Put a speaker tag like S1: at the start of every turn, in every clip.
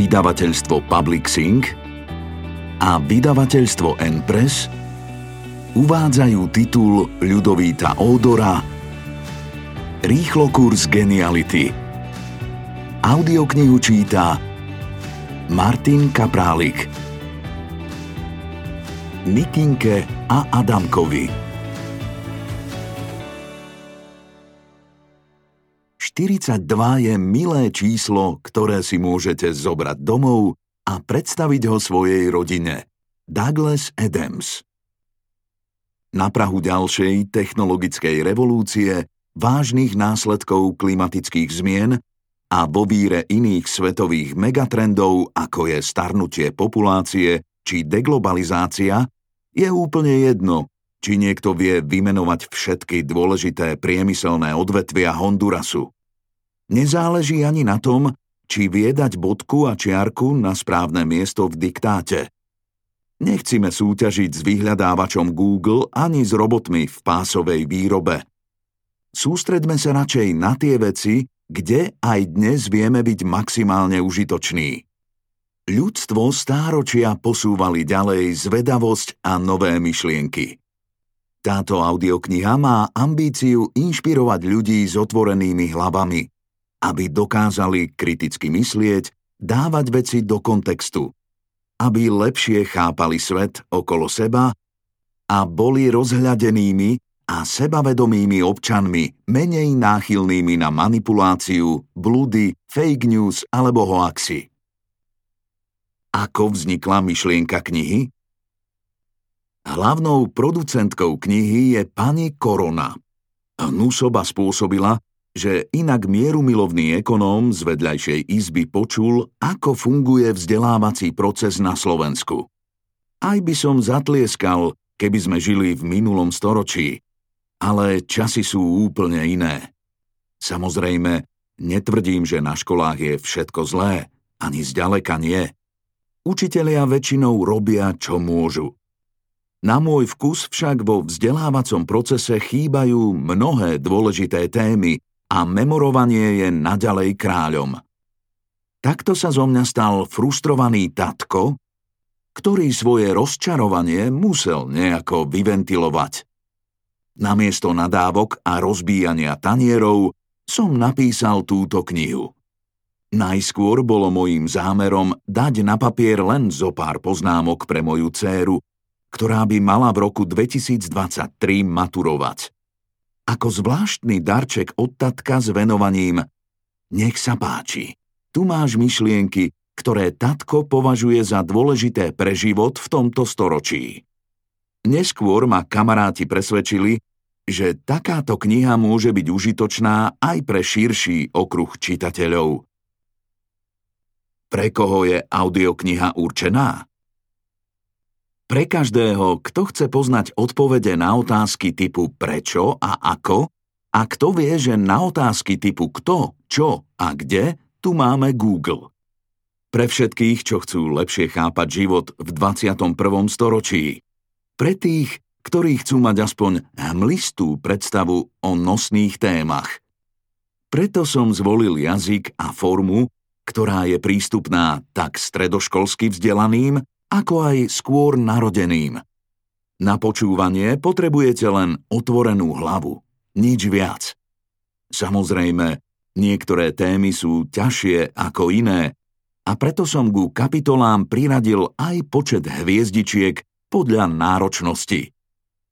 S1: vydavateľstvo Public Sync a vydavateľstvo N-Press uvádzajú titul Ľudovíta Rýchlo kurz geniality. Audioknihu číta Martin Kaprálik Nikinke a Adamkovi. 42 je milé číslo, ktoré si môžete zobrať domov a predstaviť ho svojej rodine. Douglas Adams Na Prahu ďalšej technologickej revolúcie, vážnych následkov klimatických zmien a vo víre iných svetových megatrendov, ako je starnutie populácie či deglobalizácia, je úplne jedno, či niekto vie vymenovať všetky dôležité priemyselné odvetvia Hondurasu. Nezáleží ani na tom, či vie dať bodku a čiarku na správne miesto v diktáte. Nechcíme súťažiť s vyhľadávačom Google ani s robotmi v pásovej výrobe. Sústredme sa radšej na tie veci, kde aj dnes vieme byť maximálne užitoční. Ľudstvo stáročia posúvali ďalej zvedavosť a nové myšlienky. Táto audiokniha má ambíciu inšpirovať ľudí s otvorenými hlavami – aby dokázali kriticky myslieť, dávať veci do kontextu, aby lepšie chápali svet okolo seba a boli rozhľadenými a sebavedomými občanmi, menej náchylnými na manipuláciu, blúdy, fake news alebo hoaxy. Ako vznikla myšlienka knihy? Hlavnou producentkou knihy je pani Korona. Hnusoba spôsobila, že inak mierumilovný ekonóm z vedľajšej izby počul, ako funguje vzdelávací proces na Slovensku. Aj by som zatlieskal, keby sme žili v minulom storočí, ale časy sú úplne iné. Samozrejme, netvrdím, že na školách je všetko zlé, ani zďaleka nie. Učitelia väčšinou robia, čo môžu. Na môj vkus však vo vzdelávacom procese chýbajú mnohé dôležité témy, a memorovanie je naďalej kráľom. Takto sa zo mňa stal frustrovaný tatko, ktorý svoje rozčarovanie musel nejako vyventilovať. Namiesto nadávok a rozbíjania tanierov som napísal túto knihu. Najskôr bolo mojím zámerom dať na papier len zo pár poznámok pre moju dceru, ktorá by mala v roku 2023 maturovať ako zvláštny darček od tatka s venovaním Nech sa páči, tu máš myšlienky, ktoré tatko považuje za dôležité pre život v tomto storočí. Neskôr ma kamaráti presvedčili, že takáto kniha môže byť užitočná aj pre širší okruh čitateľov. Pre koho je audiokniha určená? Pre každého, kto chce poznať odpovede na otázky typu prečo a ako, a kto vie, že na otázky typu kto, čo a kde, tu máme Google. Pre všetkých, čo chcú lepšie chápať život v 21. storočí. Pre tých, ktorí chcú mať aspoň hmlistú predstavu o nosných témach. Preto som zvolil jazyk a formu, ktorá je prístupná tak stredoškolsky vzdelaným, ako aj skôr narodeným. Na počúvanie potrebujete len otvorenú hlavu, nič viac. Samozrejme, niektoré témy sú ťažšie ako iné a preto som ku kapitolám priradil aj počet hviezdičiek podľa náročnosti.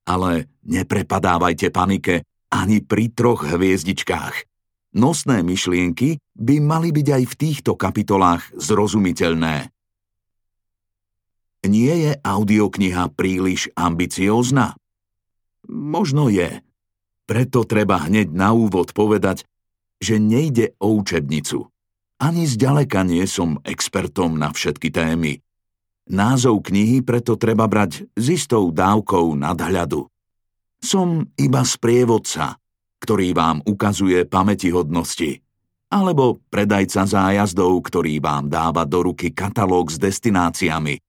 S1: Ale neprepadávajte panike ani pri troch hviezdičkách. Nosné myšlienky by mali byť aj v týchto kapitolách zrozumiteľné. Nie je audiokniha príliš ambiciózna? Možno je. Preto treba hneď na úvod povedať, že nejde o učebnicu. Ani zďaleka nie som expertom na všetky témy. Názov knihy preto treba brať s istou dávkou nadhľadu. Som iba sprievodca, ktorý vám ukazuje pamätihodnosti, alebo predajca zájazdov, ktorý vám dáva do ruky katalóg s destináciami –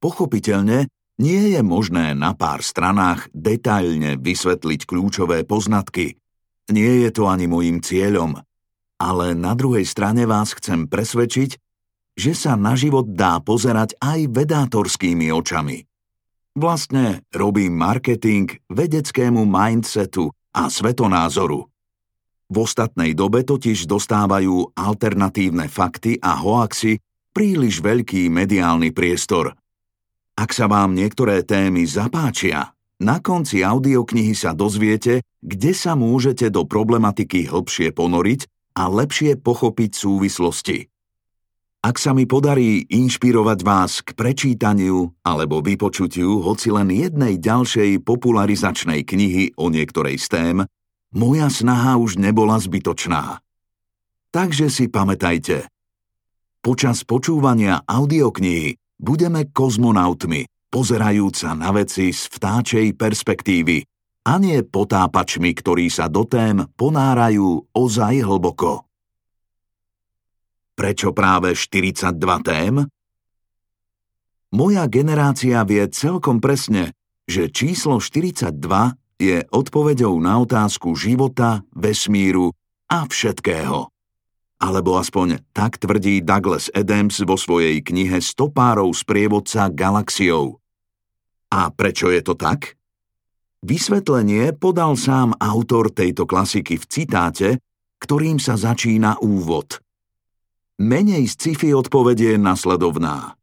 S1: Pochopiteľne, nie je možné na pár stranách detailne vysvetliť kľúčové poznatky. Nie je to ani môjim cieľom. Ale na druhej strane vás chcem presvedčiť, že sa na život dá pozerať aj vedátorskými očami. Vlastne robím marketing vedeckému mindsetu a svetonázoru. V ostatnej dobe totiž dostávajú alternatívne fakty a hoaxy príliš veľký mediálny priestor. Ak sa vám niektoré témy zapáčia, na konci audioknihy sa dozviete, kde sa môžete do problematiky hlbšie ponoriť a lepšie pochopiť súvislosti. Ak sa mi podarí inšpirovať vás k prečítaniu alebo vypočutiu hoci len jednej ďalšej popularizačnej knihy o niektorej z tém, moja snaha už nebola zbytočná. Takže si pamätajte. Počas počúvania audioknihy budeme kozmonautmi, pozerajúca na veci z vtáčej perspektívy a nie potápačmi, ktorí sa do tém ponárajú ozaj hlboko. Prečo práve 42 tém? Moja generácia vie celkom presne, že číslo 42 je odpoveďou na otázku života, vesmíru a všetkého. Alebo aspoň tak tvrdí Douglas Adams vo svojej knihe Stopárov sprievodca galaxiou. A prečo je to tak? Vysvetlenie podal sám autor tejto klasiky v citáte, ktorým sa začína úvod. Menej sci-fi odpovedie je nasledovná.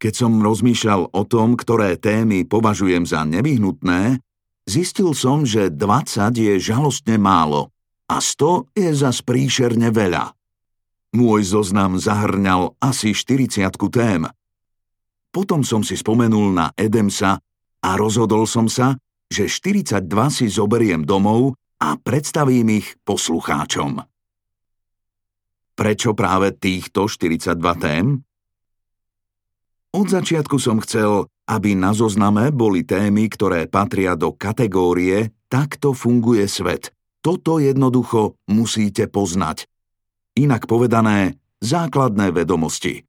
S1: Keď som rozmýšľal o tom, ktoré témy považujem za nevyhnutné, zistil som, že 20 je žalostne málo a 100 je zas príšerne veľa. Môj zoznam zahrňal asi 40 tém – potom som si spomenul na Edemsa a rozhodol som sa, že 42 si zoberiem domov a predstavím ich poslucháčom. Prečo práve týchto 42 tém? Od začiatku som chcel, aby na zozname boli témy, ktoré patria do kategórie Takto funguje svet. Toto jednoducho musíte poznať. Inak povedané, základné vedomosti.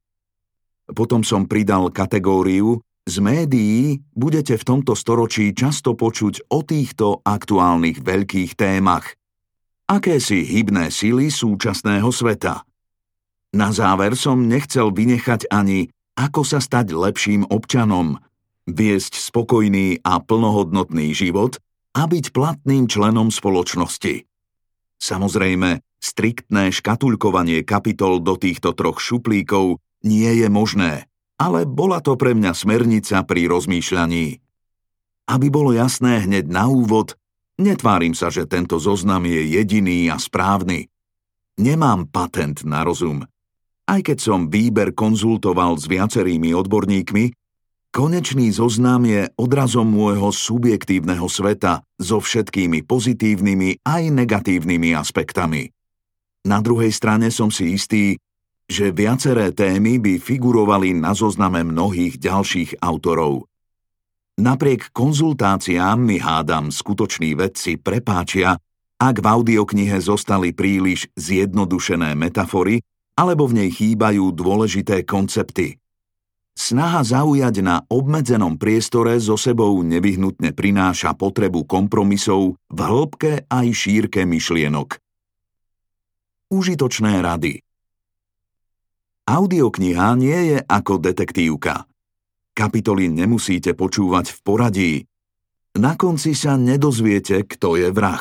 S1: Potom som pridal kategóriu z médií budete v tomto storočí často počuť o týchto aktuálnych veľkých témach. Aké si hybné sily súčasného sveta? Na záver som nechcel vynechať ani, ako sa stať lepším občanom, viesť spokojný a plnohodnotný život a byť platným členom spoločnosti. Samozrejme, striktné škatulkovanie kapitol do týchto troch šuplíkov nie je možné, ale bola to pre mňa smernica pri rozmýšľaní. Aby bolo jasné hneď na úvod, netvárim sa, že tento zoznam je jediný a správny. Nemám patent na rozum. Aj keď som výber konzultoval s viacerými odborníkmi, konečný zoznam je odrazom môjho subjektívneho sveta so všetkými pozitívnymi aj negatívnymi aspektami. Na druhej strane som si istý, že viaceré témy by figurovali na zozname mnohých ďalších autorov. Napriek konzultáciám mi hádam skutoční vedci prepáčia, ak v audioknihe zostali príliš zjednodušené metafory alebo v nej chýbajú dôležité koncepty. Snaha zaujať na obmedzenom priestore so sebou nevyhnutne prináša potrebu kompromisov v hĺbke aj šírke myšlienok. Užitočné rady – Audiokniha nie je ako detektívka. Kapitoly nemusíte počúvať v poradí. Na konci sa nedozviete, kto je vrah.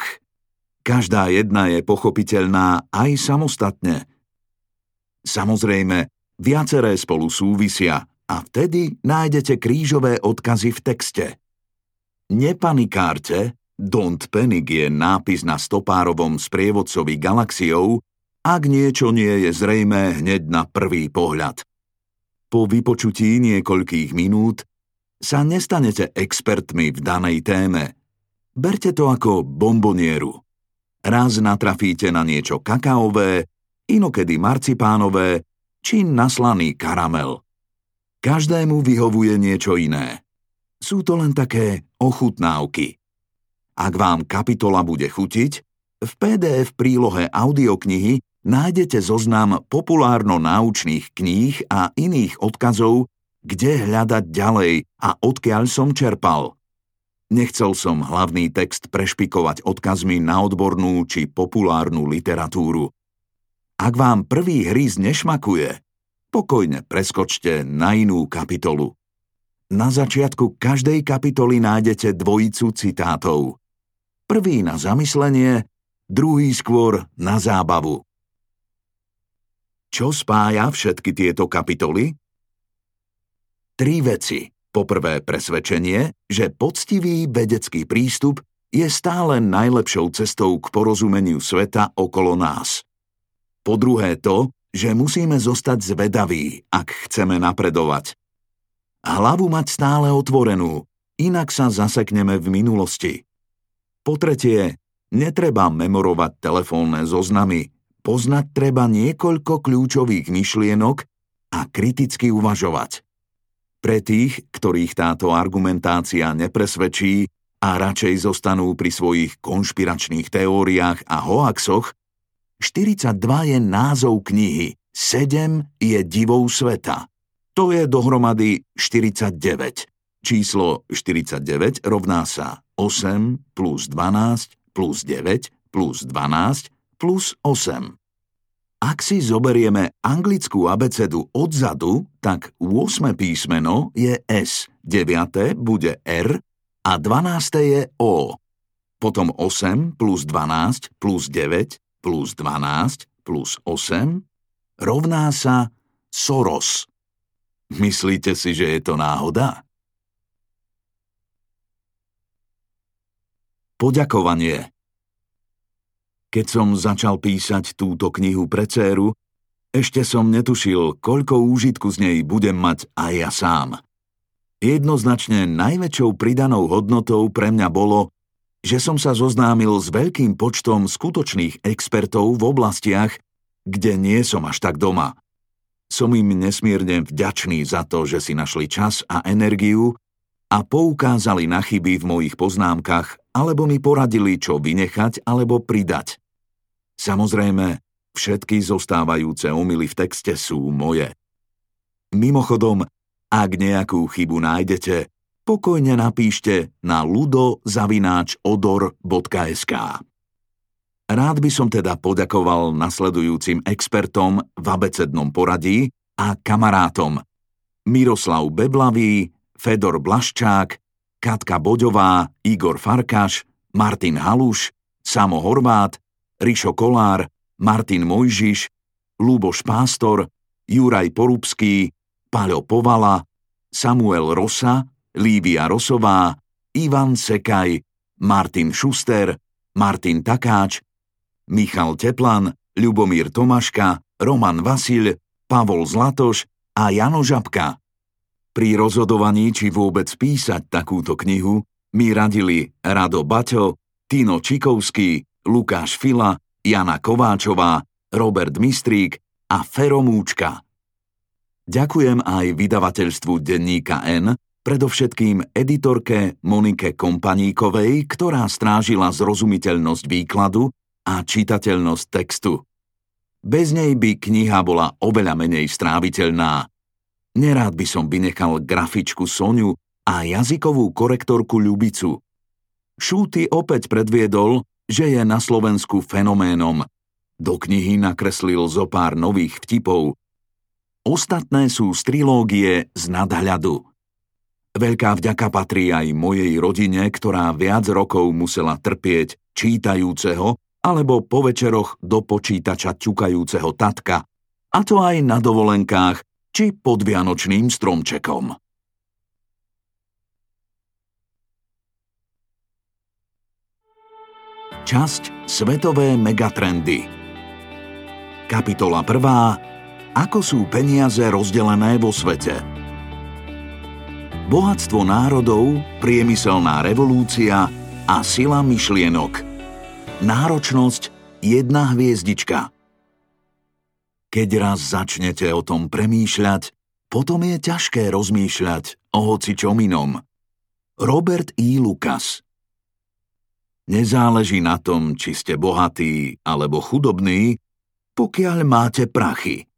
S1: Každá jedna je pochopiteľná aj samostatne. Samozrejme, viaceré spolu súvisia a vtedy nájdete krížové odkazy v texte. Nepanikárte, Don't Panic je nápis na stopárovom sprievodcovi galaxiou, ak niečo nie je zrejmé hneď na prvý pohľad. Po vypočutí niekoľkých minút sa nestanete expertmi v danej téme. Berte to ako bombonieru. Raz natrafíte na niečo kakaové, inokedy marcipánové či naslaný karamel. Každému vyhovuje niečo iné. Sú to len také ochutnávky. Ak vám kapitola bude chutiť, v PDF prílohe audioknihy nájdete zoznam populárno-náučných kníh a iných odkazov, kde hľadať ďalej a odkiaľ som čerpal. Nechcel som hlavný text prešpikovať odkazmi na odbornú či populárnu literatúru. Ak vám prvý hryz nešmakuje, pokojne preskočte na inú kapitolu. Na začiatku každej kapitoly nájdete dvojicu citátov. Prvý na zamyslenie, druhý skôr na zábavu. Čo spája všetky tieto kapitoly? Tri veci. Poprvé presvedčenie, že poctivý vedecký prístup je stále najlepšou cestou k porozumeniu sveta okolo nás. Po druhé to, že musíme zostať zvedaví, ak chceme napredovať. Hlavu mať stále otvorenú, inak sa zasekneme v minulosti. Po tretie, netreba memorovať telefónne zoznamy, poznať treba niekoľko kľúčových myšlienok a kriticky uvažovať. Pre tých, ktorých táto argumentácia nepresvedčí a radšej zostanú pri svojich konšpiračných teóriách a hoaxoch, 42 je názov knihy, 7 je divou sveta. To je dohromady 49. Číslo 49 rovná sa 8 plus 12 plus 9 plus 12 plus 8. Ak si zoberieme anglickú abecedu odzadu, tak 8. písmeno je S, 9. bude R a 12. je O. Potom 8 plus 12 plus 9 plus 12 plus 8 rovná sa Soros. Myslíte si, že je to náhoda? Poďakovanie keď som začal písať túto knihu pre céru, ešte som netušil, koľko úžitku z nej budem mať aj ja sám. Jednoznačne najväčšou pridanou hodnotou pre mňa bolo, že som sa zoznámil s veľkým počtom skutočných expertov v oblastiach, kde nie som až tak doma. Som im nesmierne vďačný za to, že si našli čas a energiu a poukázali na chyby v mojich poznámkach alebo mi poradili, čo vynechať alebo pridať. Samozrejme, všetky zostávajúce omily v texte sú moje. Mimochodom, ak nejakú chybu nájdete, pokojne napíšte na ludo.odor.sk. Rád by som teda poďakoval nasledujúcim expertom v abecednom poradí a kamarátom Miroslav Beblavý, Fedor Blaščák, Katka Boďová, Igor Farkaš, Martin Haluš, Samo Horvát, Rišo Kolár, Martin Mojžiš, Lúboš Pástor, Juraj Porubský, Paľo Povala, Samuel Rosa, Lívia Rosová, Ivan Sekaj, Martin Šuster, Martin Takáč, Michal Teplan, Ľubomír Tomaška, Roman Vasil, Pavol Zlatoš a Jano Žabka. Pri rozhodovaní, či vôbec písať takúto knihu, mi radili Rado Baťo, Tino Čikovský, Lukáš Fila, Jana Kováčová, Robert Mistrík a Fero Múčka. Ďakujem aj vydavateľstvu denníka N, predovšetkým editorke Monike Kompaníkovej, ktorá strážila zrozumiteľnosť výkladu a čitateľnosť textu. Bez nej by kniha bola oveľa menej stráviteľná. Nerád by som vynechal grafičku Soniu a jazykovú korektorku Ľubicu. Šúty opäť predviedol, že je na Slovensku fenoménom. Do knihy nakreslil zo pár nových vtipov. Ostatné sú z trilógie z nadhľadu. Veľká vďaka patrí aj mojej rodine, ktorá viac rokov musela trpieť čítajúceho alebo po večeroch do počítača ťukajúceho tatka, a to aj na dovolenkách či pod vianočným stromčekom. Časť Svetové megatrendy Kapitola 1. Ako sú peniaze rozdelené vo svete? Bohatstvo národov, priemyselná revolúcia a sila myšlienok. Náročnosť jedna hviezdička. Keď raz začnete o tom premýšľať, potom je ťažké rozmýšľať o hocičom inom. Robert E. Lucas Nezáleží na tom, či ste bohatí alebo chudobní, pokiaľ máte prachy.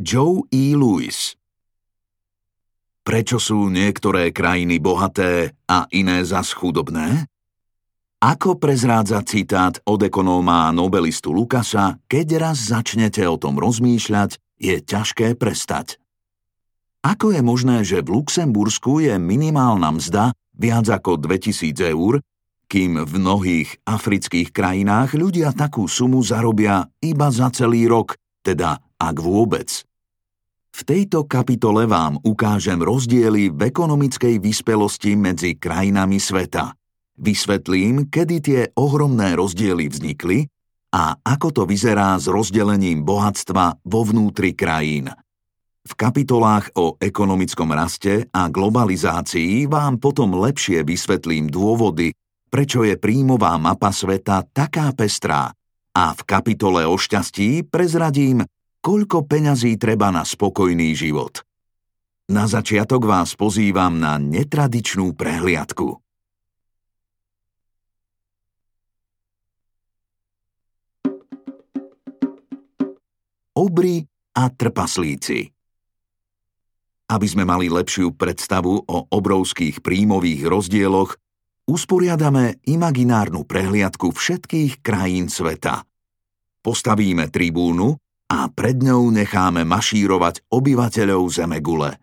S1: Joe E. Lewis Prečo sú niektoré krajiny bohaté a iné zas chudobné? Ako prezrádza citát od ekonóma a nobelistu Lukasa, keď raz začnete o tom rozmýšľať, je ťažké prestať. Ako je možné, že v Luxembursku je minimálna mzda viac ako 2000 eur, kým v mnohých afrických krajinách ľudia takú sumu zarobia iba za celý rok, teda ak vôbec. V tejto kapitole vám ukážem rozdiely v ekonomickej vyspelosti medzi krajinami sveta. Vysvetlím, kedy tie ohromné rozdiely vznikli a ako to vyzerá s rozdelením bohatstva vo vnútri krajín. V kapitolách o ekonomickom raste a globalizácii vám potom lepšie vysvetlím dôvody, prečo je príjmová mapa sveta taká pestrá a v kapitole o šťastí prezradím, koľko peňazí treba na spokojný život. Na začiatok vás pozývam na netradičnú prehliadku. Obry a trpaslíci Aby sme mali lepšiu predstavu o obrovských príjmových rozdieloch, usporiadame imaginárnu prehliadku všetkých krajín sveta. Postavíme tribúnu, a pred ňou necháme mašírovať obyvateľov Zemegule.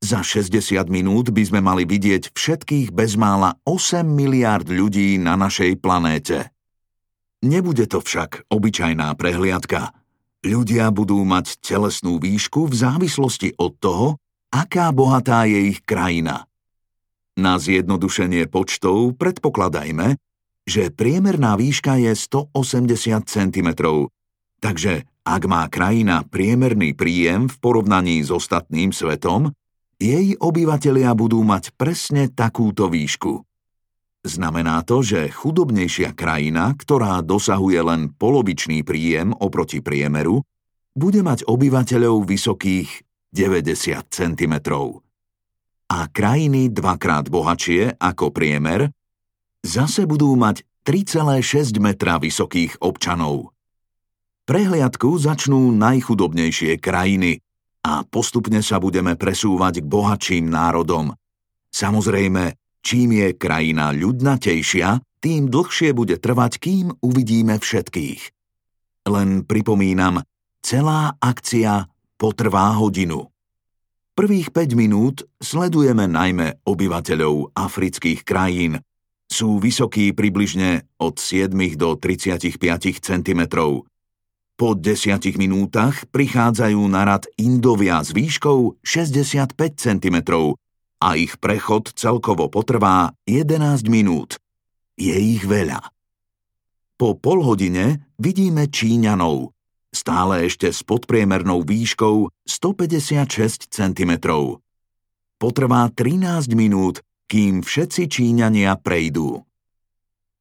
S1: Za 60 minút by sme mali vidieť všetkých bezmála 8 miliárd ľudí na našej planéte. Nebude to však obyčajná prehliadka. Ľudia budú mať telesnú výšku v závislosti od toho, aká bohatá je ich krajina. Na zjednodušenie počtov predpokladajme, že priemerná výška je 180 cm, takže ak má krajina priemerný príjem v porovnaní s ostatným svetom, jej obyvatelia budú mať presne takúto výšku. Znamená to, že chudobnejšia krajina, ktorá dosahuje len polovičný príjem oproti priemeru, bude mať obyvateľov vysokých 90 cm. A krajiny dvakrát bohatšie ako priemer zase budú mať 3,6 metra vysokých občanov. Prehliadku začnú najchudobnejšie krajiny a postupne sa budeme presúvať k bohatším národom. Samozrejme, čím je krajina ľudnatejšia, tým dlhšie bude trvať, kým uvidíme všetkých. Len pripomínam, celá akcia potrvá hodinu. Prvých 5 minút sledujeme najmä obyvateľov afrických krajín. Sú vysokí približne od 7 do 35 cm. Po desiatich minútach prichádzajú na rad Indovia s výškou 65 cm a ich prechod celkovo potrvá 11 minút. Je ich veľa. Po pol hodine vidíme Číňanov, stále ešte s podpriemernou výškou 156 cm. Potrvá 13 minút, kým všetci Číňania prejdú.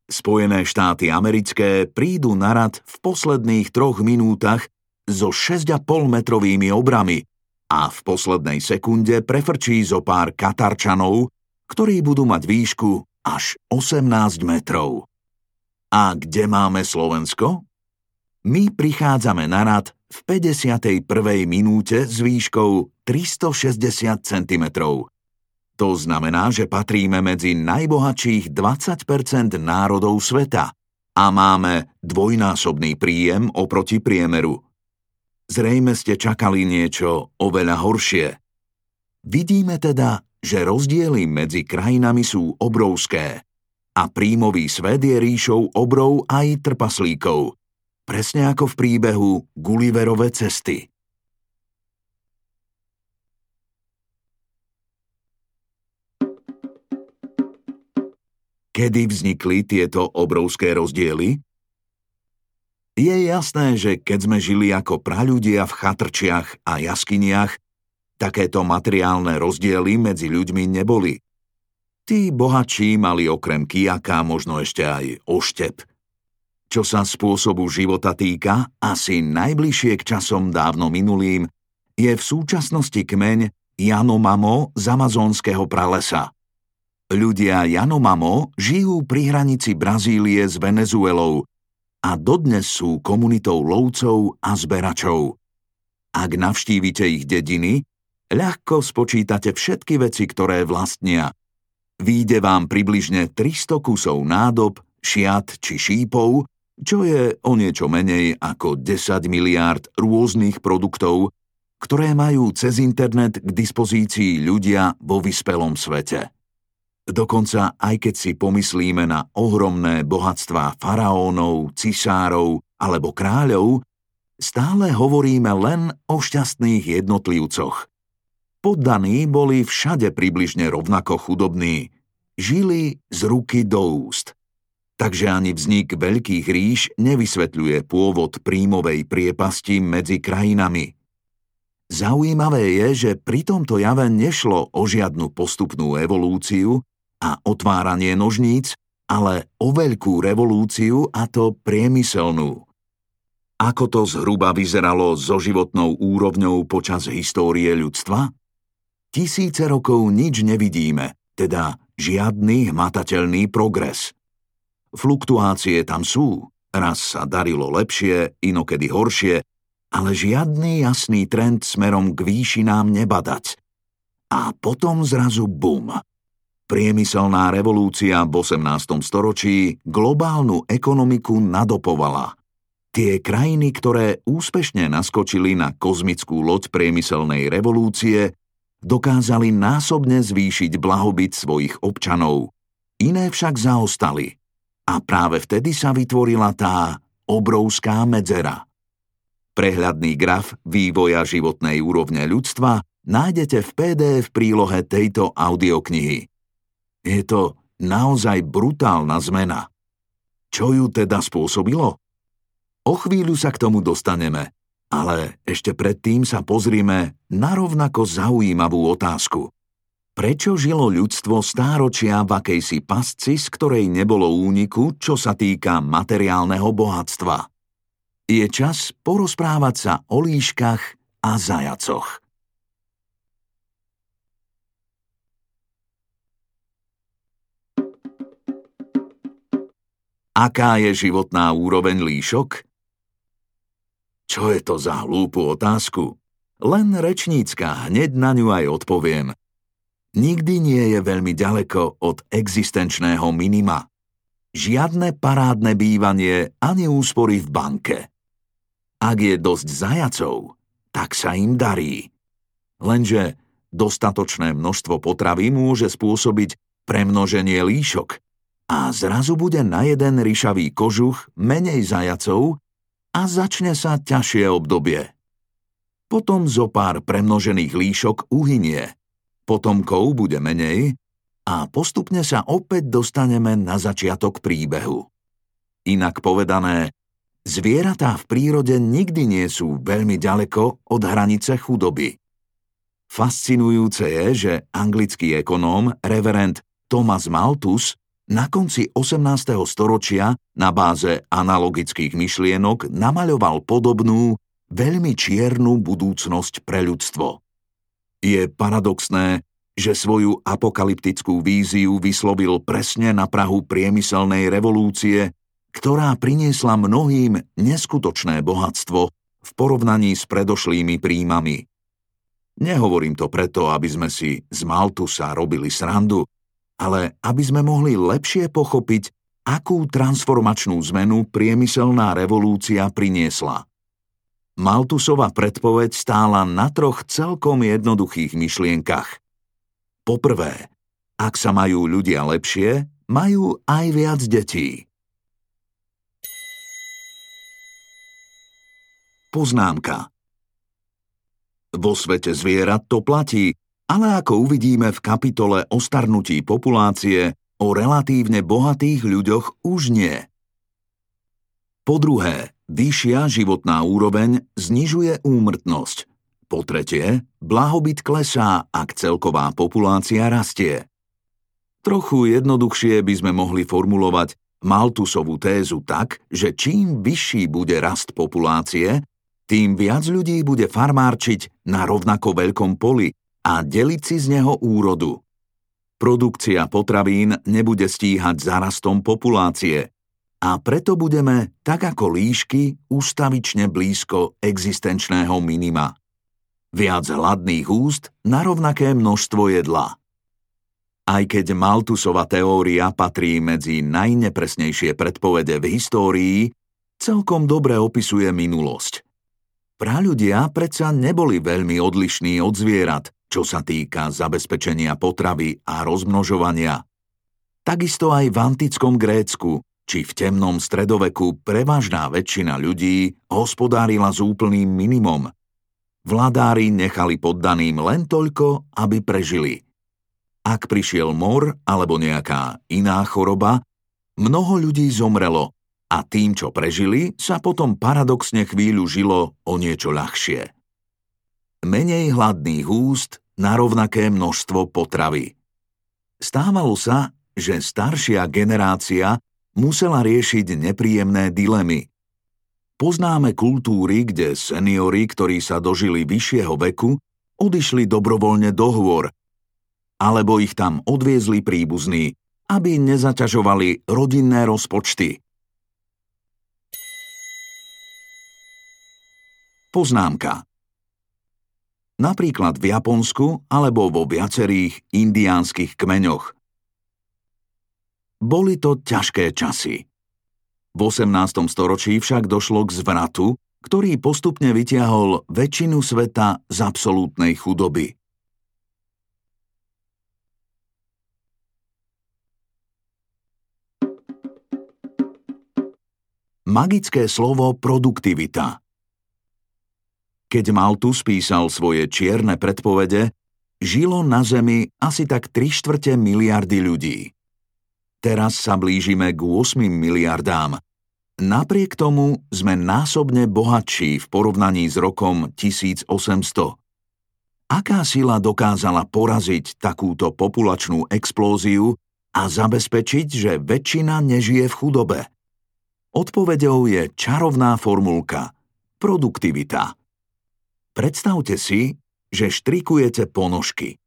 S1: Spojené štáty americké prídu na rad v posledných troch minútach so 6,5 metrovými obrami a v poslednej sekunde prefrčí zo pár Katarčanov, ktorí budú mať výšku až 18 metrov. A kde máme Slovensko? My prichádzame na rad v 51. minúte s výškou 360 cm to znamená, že patríme medzi najbohatších 20% národov sveta a máme dvojnásobný príjem oproti priemeru. Zrejme ste čakali niečo oveľa horšie. Vidíme teda, že rozdiely medzi krajinami sú obrovské a príjmový svet je ríšou obrov aj trpaslíkov, presne ako v príbehu Gulliverove cesty. Kedy vznikli tieto obrovské rozdiely? Je jasné, že keď sme žili ako praľudia v chatrčiach a jaskyniach, takéto materiálne rozdiely medzi ľuďmi neboli. Tí bohatší mali okrem kijaka možno ešte aj oštep. Čo sa spôsobu života týka, asi najbližšie k časom dávno minulým, je v súčasnosti kmeň Janomamo z amazónskeho pralesa – Ľudia Janomamo žijú pri hranici Brazílie s Venezuelou a dodnes sú komunitou lovcov a zberačov. Ak navštívite ich dediny, ľahko spočítate všetky veci, ktoré vlastnia. Výjde vám približne 300 kusov nádob, šiat či šípov čo je o niečo menej ako 10 miliárd rôznych produktov, ktoré majú cez internet k dispozícii ľudia vo vyspelom svete. Dokonca aj keď si pomyslíme na ohromné bohatstvá faraónov, cisárov alebo kráľov, stále hovoríme len o šťastných jednotlivcoch. Poddaní boli všade približne rovnako chudobní. Žili z ruky do úst. Takže ani vznik veľkých ríš nevysvetľuje pôvod príjmovej priepasti medzi krajinami. Zaujímavé je, že pri tomto jave nešlo o žiadnu postupnú evolúciu a otváranie nožníc, ale o veľkú revolúciu a to priemyselnú. Ako to zhruba vyzeralo so životnou úrovňou počas histórie ľudstva? Tisíce rokov nič nevidíme, teda žiadny hmatateľný progres. Fluktuácie tam sú, raz sa darilo lepšie, inokedy horšie, ale žiadny jasný trend smerom k výšinám nebadať. A potom zrazu bum. Priemyselná revolúcia v 18. storočí globálnu ekonomiku nadopovala. Tie krajiny, ktoré úspešne naskočili na kozmickú loď priemyselnej revolúcie, dokázali násobne zvýšiť blahobyt svojich občanov. Iné však zaostali. A práve vtedy sa vytvorila tá obrovská medzera. Prehľadný graf vývoja životnej úrovne ľudstva nájdete v PDF prílohe tejto audioknihy. Je to naozaj brutálna zmena. Čo ju teda spôsobilo? O chvíľu sa k tomu dostaneme, ale ešte predtým sa pozrime na rovnako zaujímavú otázku. Prečo žilo ľudstvo stáročia v akejsi pasci, z ktorej nebolo úniku, čo sa týka materiálneho bohatstva? Je čas porozprávať sa o líškach a zajacoch. Aká je životná úroveň líšok? Čo je to za hlúpu otázku? Len rečnícka, hneď na ňu aj odpoviem. Nikdy nie je veľmi ďaleko od existenčného minima. Žiadne parádne bývanie ani úspory v banke. Ak je dosť zajacov, tak sa im darí. Lenže dostatočné množstvo potravy môže spôsobiť premnoženie líšok a zrazu bude na jeden ryšavý kožuch menej zajacov a začne sa ťažšie obdobie. Potom zo pár premnožených líšok uhynie, potomkov bude menej a postupne sa opäť dostaneme na začiatok príbehu. Inak povedané, zvieratá v prírode nikdy nie sú veľmi ďaleko od hranice chudoby. Fascinujúce je, že anglický ekonóm reverend Thomas Malthus na konci 18. storočia na báze analogických myšlienok namaľoval podobnú, veľmi čiernu budúcnosť pre ľudstvo. Je paradoxné, že svoju apokalyptickú víziu vyslovil presne na Prahu priemyselnej revolúcie, ktorá priniesla mnohým neskutočné bohatstvo v porovnaní s predošlými príjmami. Nehovorím to preto, aby sme si z Maltusa robili srandu, ale aby sme mohli lepšie pochopiť, akú transformačnú zmenu priemyselná revolúcia priniesla. Maltusova predpoveď stála na troch celkom jednoduchých myšlienkach. Poprvé, ak sa majú ľudia lepšie, majú aj viac detí. Poznámka Vo svete zvierat to platí, ale ako uvidíme v kapitole o starnutí populácie, o relatívne bohatých ľuďoch už nie. Po druhé, vyššia životná úroveň znižuje úmrtnosť. Po tretie, blahobyt klesá, ak celková populácia rastie. Trochu jednoduchšie by sme mohli formulovať Maltusovú tézu tak, že čím vyšší bude rast populácie, tým viac ľudí bude farmárčiť na rovnako veľkom poli a deliť si z neho úrodu. Produkcia potravín nebude stíhať za rastom populácie a preto budeme, tak ako líšky, ustavične blízko existenčného minima. Viac hladných úst na rovnaké množstvo jedla. Aj keď Maltusova teória patrí medzi najnepresnejšie predpovede v histórii, celkom dobre opisuje minulosť. Praľudia predsa neboli veľmi odlišní od zvierat, čo sa týka zabezpečenia potravy a rozmnožovania. Takisto aj v antickom Grécku či v temnom stredoveku prevažná väčšina ľudí hospodárila s úplným minimum. Vladári nechali poddaným len toľko, aby prežili. Ak prišiel mor alebo nejaká iná choroba, mnoho ľudí zomrelo a tým, čo prežili, sa potom paradoxne chvíľu žilo o niečo ľahšie. Menej hladných úst na rovnaké množstvo potravy. Stávalo sa, že staršia generácia musela riešiť nepríjemné dilemy. Poznáme kultúry, kde seniory, ktorí sa dožili vyššieho veku, odišli dobrovoľne do hôr, alebo ich tam odviezli príbuzní, aby nezaťažovali rodinné rozpočty. Poznámka Napríklad v Japonsku alebo vo viacerých indiánskych kmeňoch boli to ťažké časy. V 18. storočí však došlo k zvratu, ktorý postupne vytiahol väčšinu sveta z absolútnej chudoby. Magické slovo produktivita Keď Malthus písal svoje čierne predpovede, žilo na Zemi asi tak 3 štvrte miliardy ľudí. Teraz sa blížime k 8 miliardám. Napriek tomu sme násobne bohatší v porovnaní s rokom 1800. Aká sila dokázala poraziť takúto populačnú explóziu a zabezpečiť, že väčšina nežije v chudobe? Odpovedou je čarovná formulka – produktivita. Predstavte si, že štrikujete ponožky.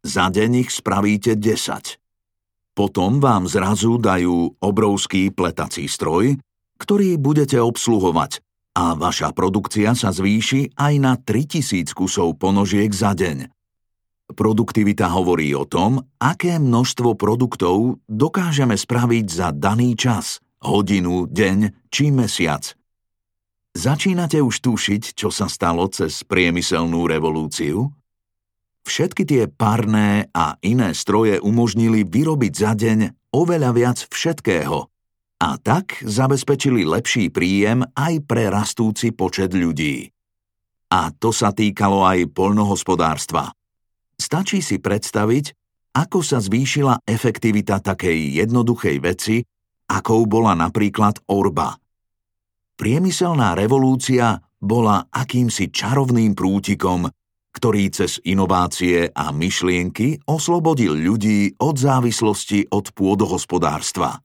S1: Za deň ich spravíte 10. Potom vám zrazu dajú obrovský pletací stroj, ktorý budete obsluhovať a vaša produkcia sa zvýši aj na 3000 kusov ponožiek za deň. Produktivita hovorí o tom, aké množstvo produktov dokážeme spraviť za daný čas, hodinu, deň či mesiac. Začínate už tušiť, čo sa stalo cez priemyselnú revolúciu? Všetky tie parné a iné stroje umožnili vyrobiť za deň oveľa viac všetkého a tak zabezpečili lepší príjem aj pre rastúci počet ľudí. A to sa týkalo aj poľnohospodárstva. Stačí si predstaviť, ako sa zvýšila efektivita takej jednoduchej veci, akou bola napríklad orba. Priemyselná revolúcia bola akýmsi čarovným prútikom, ktorý cez inovácie a myšlienky oslobodil ľudí od závislosti od pôdohospodárstva.